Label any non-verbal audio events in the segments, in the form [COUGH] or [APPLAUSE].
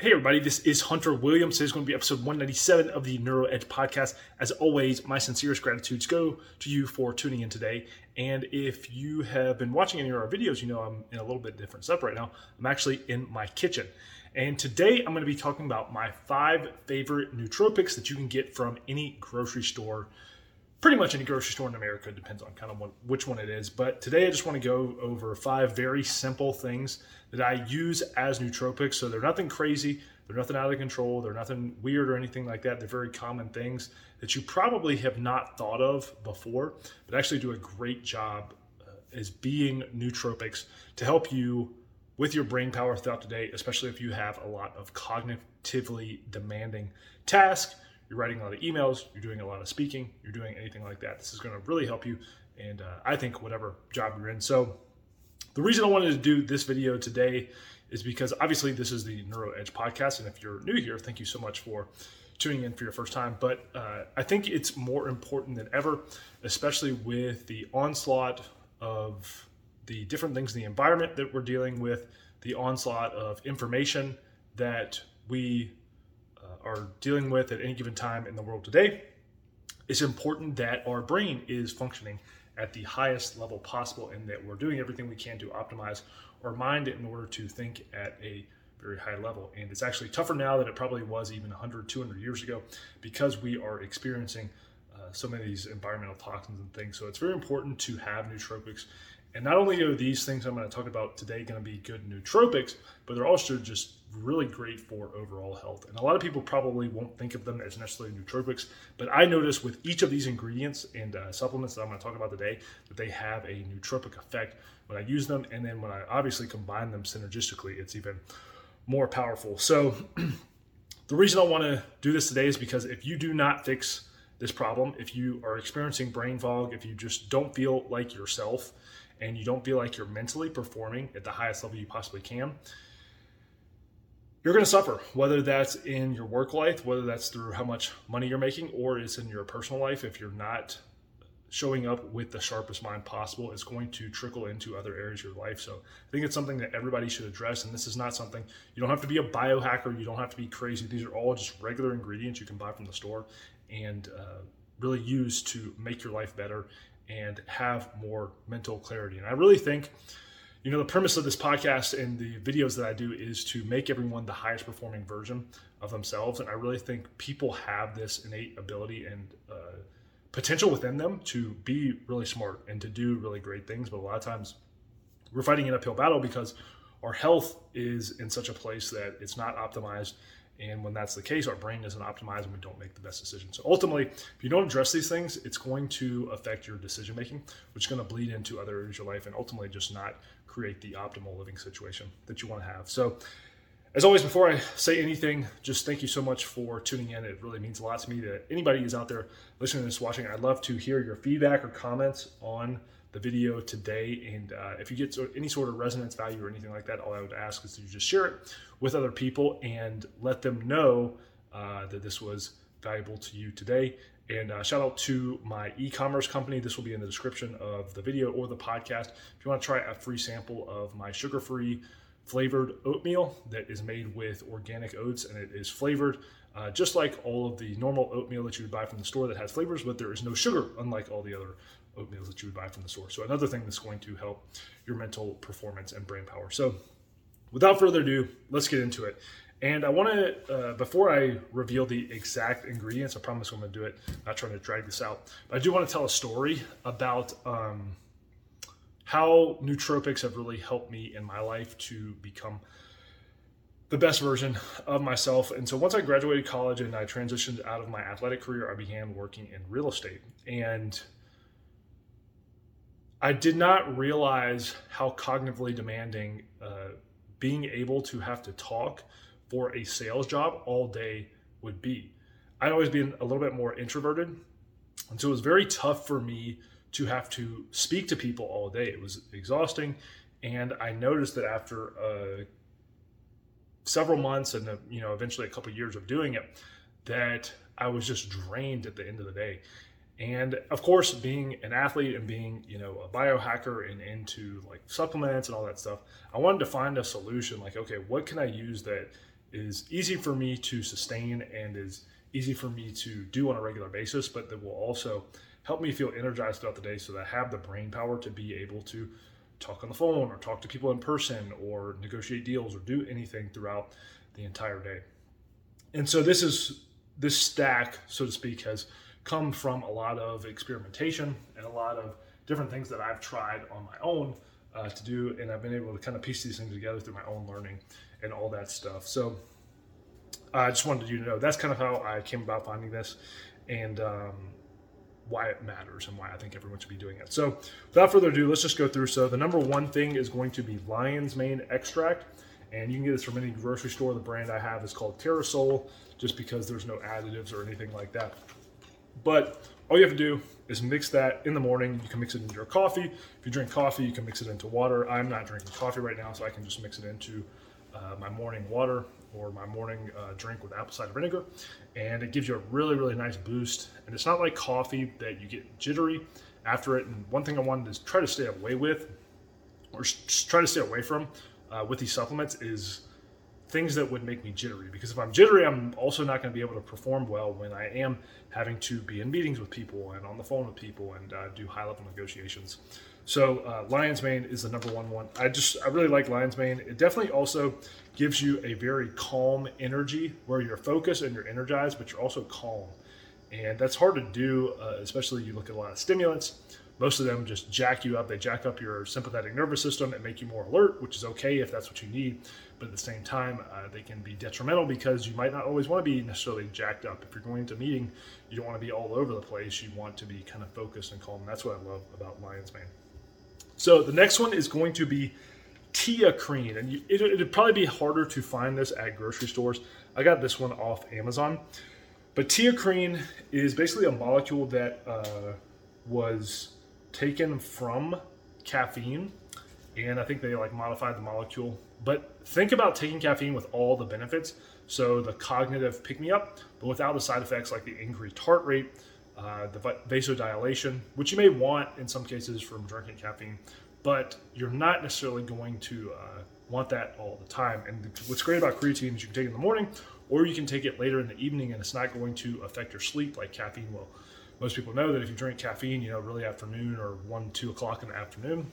Hey, everybody, this is Hunter Williams. Today's going to be episode 197 of the Neuro Edge podcast. As always, my sincerest gratitudes go to you for tuning in today. And if you have been watching any of our videos, you know I'm in a little bit different setup right now. I'm actually in my kitchen. And today I'm going to be talking about my five favorite nootropics that you can get from any grocery store pretty much any grocery store in America. Depends on kind of what, which one it is. But today I just want to go over five very simple things that I use as nootropics. So they're nothing crazy, they're nothing out of control, they're nothing weird or anything like that. They're very common things that you probably have not thought of before, but actually do a great job uh, as being nootropics to help you with your brain power throughout the day, especially if you have a lot of cognitively demanding tasks you're writing a lot of emails, you're doing a lot of speaking, you're doing anything like that. This is going to really help you. And uh, I think whatever job you're in. So, the reason I wanted to do this video today is because obviously this is the Neuro Edge podcast. And if you're new here, thank you so much for tuning in for your first time. But uh, I think it's more important than ever, especially with the onslaught of the different things in the environment that we're dealing with, the onslaught of information that we are dealing with at any given time in the world today, it's important that our brain is functioning at the highest level possible and that we're doing everything we can to optimize our mind in order to think at a very high level. And it's actually tougher now than it probably was even 100, 200 years ago because we are experiencing uh, so many of these environmental toxins and things. So it's very important to have nootropics. And not only are these things I'm going to talk about today going to be good nootropics, but they're also just really great for overall health. And a lot of people probably won't think of them as necessarily nootropics, but I notice with each of these ingredients and uh, supplements that I'm going to talk about today that they have a nootropic effect when I use them. And then when I obviously combine them synergistically, it's even more powerful. So [CLEARS THROAT] the reason I want to do this today is because if you do not fix this problem, if you are experiencing brain fog, if you just don't feel like yourself, and you don't feel like you're mentally performing at the highest level you possibly can, you're going to suffer, whether that's in your work life, whether that's through how much money you're making, or it's in your personal life. If you're not showing up with the sharpest mind possible, it's going to trickle into other areas of your life. So I think it's something that everybody should address. And this is not something you don't have to be a biohacker, you don't have to be crazy. These are all just regular ingredients you can buy from the store and uh, really use to make your life better and have more mental clarity. And I really think you know, the premise of this podcast and the videos that I do is to make everyone the highest performing version of themselves. And I really think people have this innate ability and uh, potential within them to be really smart and to do really great things. But a lot of times we're fighting an uphill battle because our health is in such a place that it's not optimized and when that's the case, our brain isn't optimized and we don't make the best decisions. So ultimately, if you don't address these things, it's going to affect your decision making, which is going to bleed into other areas of your life and ultimately just not create the optimal living situation that you want to have. So as always, before I say anything, just thank you so much for tuning in. It really means a lot to me that anybody is out there listening to this, watching. I'd love to hear your feedback or comments on the video today. And uh, if you get any sort of resonance value or anything like that, all I would ask is that you just share it with other people and let them know uh, that this was valuable to you today. And uh, shout out to my e commerce company. This will be in the description of the video or the podcast. If you want to try a free sample of my sugar free flavored oatmeal that is made with organic oats and it is flavored uh, just like all of the normal oatmeal that you would buy from the store that has flavors, but there is no sugar, unlike all the other oatmeals that you would buy from the store. So another thing that's going to help your mental performance and brain power. So without further ado, let's get into it. And I want to, uh, before I reveal the exact ingredients, I promise I'm going to do it, not trying to drag this out, but I do want to tell a story about um, how nootropics have really helped me in my life to become the best version of myself. And so once I graduated college and I transitioned out of my athletic career, I began working in real estate. And I did not realize how cognitively demanding uh, being able to have to talk for a sales job all day would be. I'd always been a little bit more introverted. And so it was very tough for me to have to speak to people all day. It was exhausting. And I noticed that after uh, several months and, uh, you know, eventually a couple of years of doing it, that I was just drained at the end of the day. And of course, being an athlete and being, you know, a biohacker and into like supplements and all that stuff, I wanted to find a solution like, okay, what can I use that is easy for me to sustain and is easy for me to do on a regular basis, but that will also help me feel energized throughout the day so that I have the brain power to be able to talk on the phone or talk to people in person or negotiate deals or do anything throughout the entire day. And so this is this stack, so to speak, has come from a lot of experimentation and a lot of different things that I've tried on my own uh, to do, and I've been able to kind of piece these things together through my own learning and all that stuff. So I just wanted you to know that's kind of how I came about finding this and um, why it matters and why I think everyone should be doing it. So without further ado, let's just go through. So the number one thing is going to be lion's mane extract. And you can get this from any grocery store. The brand I have is called Terrasoul, just because there's no additives or anything like that. But all you have to do is mix that in the morning. You can mix it into your coffee. If you drink coffee, you can mix it into water. I'm not drinking coffee right now, so I can just mix it into uh, my morning water or my morning uh, drink with apple cider vinegar. And it gives you a really, really nice boost. And it's not like coffee that you get jittery after it. And one thing I wanted to try to stay away with, or try to stay away from uh, with these supplements, is things that would make me jittery. Because if I'm jittery, I'm also not going to be able to perform well when I am having to be in meetings with people and on the phone with people and uh, do high level negotiations. So uh, lion's mane is the number one one. I just I really like lion's mane. It definitely also gives you a very calm energy where you're focused and you're energized, but you're also calm, and that's hard to do, uh, especially you look at a lot of stimulants. Most of them just jack you up. They jack up your sympathetic nervous system and make you more alert, which is okay if that's what you need. But at the same time, uh, they can be detrimental because you might not always want to be necessarily jacked up. If you're going to a meeting, you don't want to be all over the place. You want to be kind of focused and calm. That's what I love about lion's mane. So the next one is going to be Teacrine, and you, it, it'd probably be harder to find this at grocery stores. I got this one off Amazon, but Teacrine is basically a molecule that uh, was taken from caffeine, and I think they like modified the molecule. But think about taking caffeine with all the benefits. So the cognitive pick me up, but without the side effects like the increased heart rate, uh, the vasodilation, which you may want in some cases from drinking caffeine, but you're not necessarily going to uh, want that all the time. And what's great about creatine is you can take it in the morning or you can take it later in the evening and it's not going to affect your sleep like caffeine will. Most people know that if you drink caffeine, you know, really afternoon or one, two o'clock in the afternoon,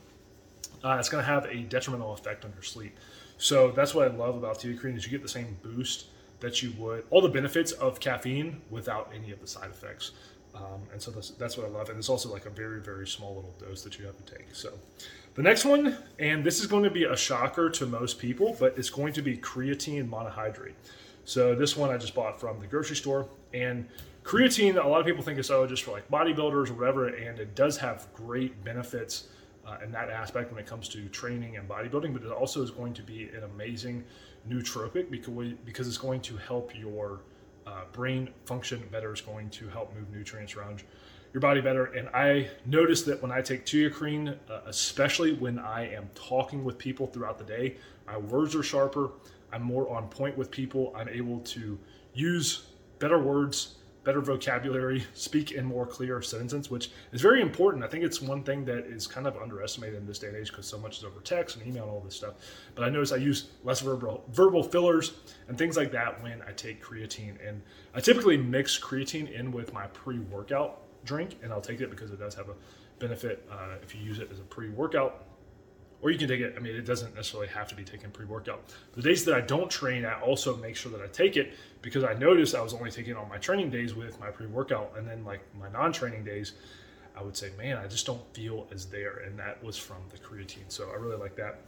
uh, it's going to have a detrimental effect on your sleep. So that's what I love about Teacrine is you get the same boost that you would, all the benefits of caffeine without any of the side effects. Um, and so that's, that's, what I love. And it's also like a very, very small little dose that you have to take. So the next one, and this is going to be a shocker to most people, but it's going to be creatine monohydrate. So this one I just bought from the grocery store. And creatine, a lot of people think it's oh, just for like bodybuilders or whatever. And it does have great benefits uh, in that aspect when it comes to training and bodybuilding, but it also is going to be an amazing nootropic because, because it's going to help your uh, brain function better is going to help move nutrients around your body better. And I noticed that when I take Teacrine, uh, especially when I am talking with people throughout the day, my words are sharper. I'm more on point with people. I'm able to use better words better vocabulary, speak in more clear sentences, which is very important. I think it's one thing that is kind of underestimated in this day and age because so much is over text and email and all this stuff. But I notice I use less verbal verbal fillers and things like that when I take creatine. And I typically mix creatine in with my pre-workout drink, and I'll take it because it does have a benefit uh, if you use it as a pre-workout or you can take it. I mean, it doesn't necessarily have to be taken pre workout. The days that I don't train, I also make sure that I take it because I noticed I was only taking on my training days with my pre workout. And then, like my non training days, I would say, man, I just don't feel as there. And that was from the creatine. So I really like that.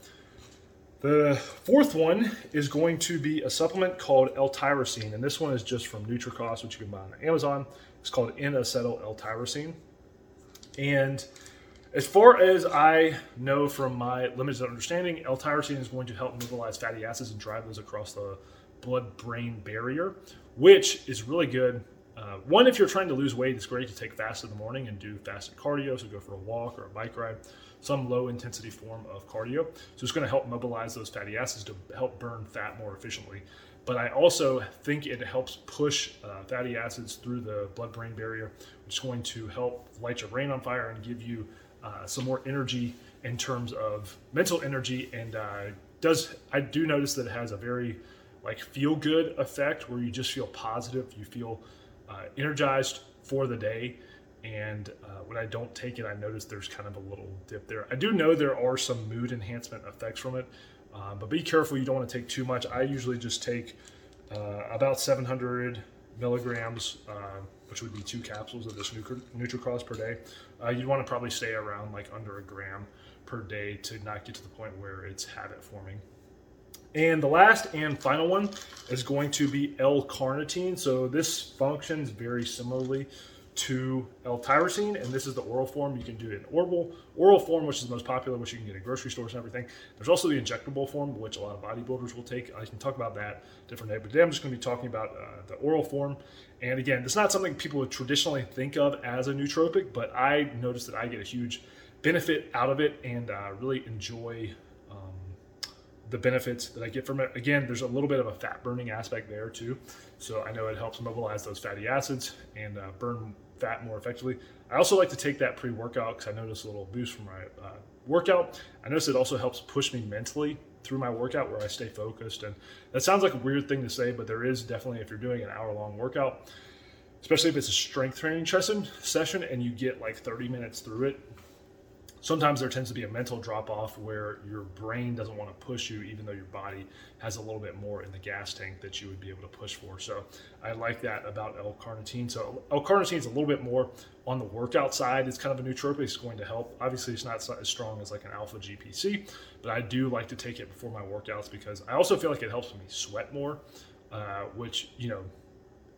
The fourth one is going to be a supplement called L-tyrosine, and this one is just from Nutricost, which you can buy on Amazon. It's called N-acetyl L-tyrosine, and as far as I know from my limited understanding, L-tyrosine is going to help mobilize fatty acids and drive those across the blood-brain barrier, which is really good. Uh, one, if you're trying to lose weight, it's great to take fast in the morning and do fasted cardio. So go for a walk or a bike ride, some low-intensity form of cardio. So it's going to help mobilize those fatty acids to help burn fat more efficiently. But I also think it helps push uh, fatty acids through the blood-brain barrier, which is going to help light your brain on fire and give you uh, some more energy in terms of mental energy and uh, does I do notice that it has a very like feel good effect where you just feel positive, you feel uh, energized for the day. And uh, when I don't take it, I notice there's kind of a little dip there. I do know there are some mood enhancement effects from it, uh, but be careful. You don't want to take too much. I usually just take uh, about 700 milligrams, uh, which would be two capsules of this Nutricost per day. Uh, you'd want to probably stay around like under a gram per day to not get to the point where it's habit forming. And the last and final one is going to be L-carnitine. So this functions very similarly to L-tyrosine, and this is the oral form. You can do it in oral, oral form, which is the most popular, which you can get at grocery stores and everything. There's also the injectable form, which a lot of bodybuilders will take. I can talk about that different day, but today I'm just going to be talking about uh, the oral form. And again, it's not something people would traditionally think of as a nootropic, but I noticed that I get a huge benefit out of it and uh, really enjoy the benefits that I get from it. Again, there's a little bit of a fat burning aspect there too. So I know it helps mobilize those fatty acids and uh, burn fat more effectively. I also like to take that pre workout because I notice a little boost from my uh, workout. I notice it also helps push me mentally through my workout where I stay focused. And that sounds like a weird thing to say, but there is definitely, if you're doing an hour long workout, especially if it's a strength training session, session and you get like 30 minutes through it, sometimes there tends to be a mental drop off where your brain doesn't want to push you, even though your body has a little bit more in the gas tank that you would be able to push for. So I like that about L-carnitine. So L-carnitine is a little bit more on the workout side. It's kind of a nootropic. It's going to help. Obviously, it's not as strong as like an alpha GPC, but I do like to take it before my workouts because I also feel like it helps me sweat more, uh, which you know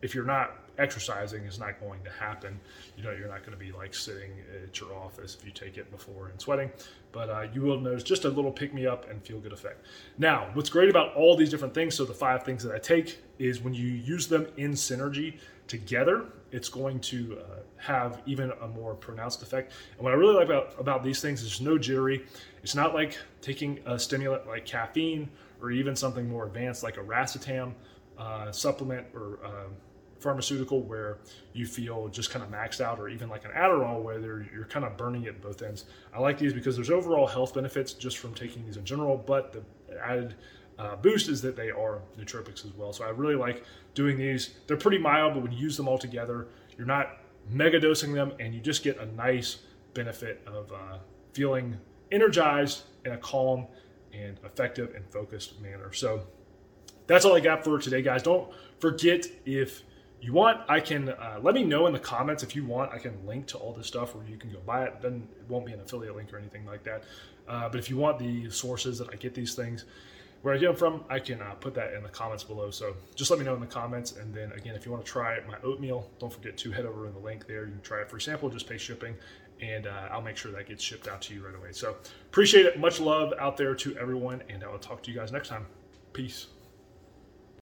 if you're not exercising is not going to happen. You know, you're not going to be like sitting at your office if you take it before and sweating, but uh, you will notice just a little pick me up and feel good effect. Now, what's great about all these different things, so the five things that I take, is when you use them in synergy together, it's going to uh, have even a more pronounced effect. And what I really like about, about these things is no jittery. It's not like taking a stimulant like caffeine or even something more advanced like a racetam uh, supplement or uh, pharmaceutical where you feel just kind of maxed out, or even like an Adderall where you're kind of burning it both ends. I like these because there's overall health benefits just from taking these in general, but the added uh, boost is that they are nootropics as well. So I really like doing these. They're pretty mild, but when you use them all together, you're not mega dosing them, and you just get a nice benefit of uh, feeling energized in a calm and effective and focused manner. So that's all I got for today, guys. Don't forget if you want, I can uh, let me know in the comments if you want. I can link to all this stuff where you can go buy it. Then it won't be an affiliate link or anything like that. Uh, but if you want the sources that I get these things, where I get them from, I can uh, put that in the comments below. So just let me know in the comments. And then again, if you want to try my oatmeal, don't forget to head over in the link there. You can try it for sample, just pay shipping, and uh, I'll make sure that gets shipped out to you right away. So appreciate it. Much love out there to everyone, and I will talk to you guys next time. Peace.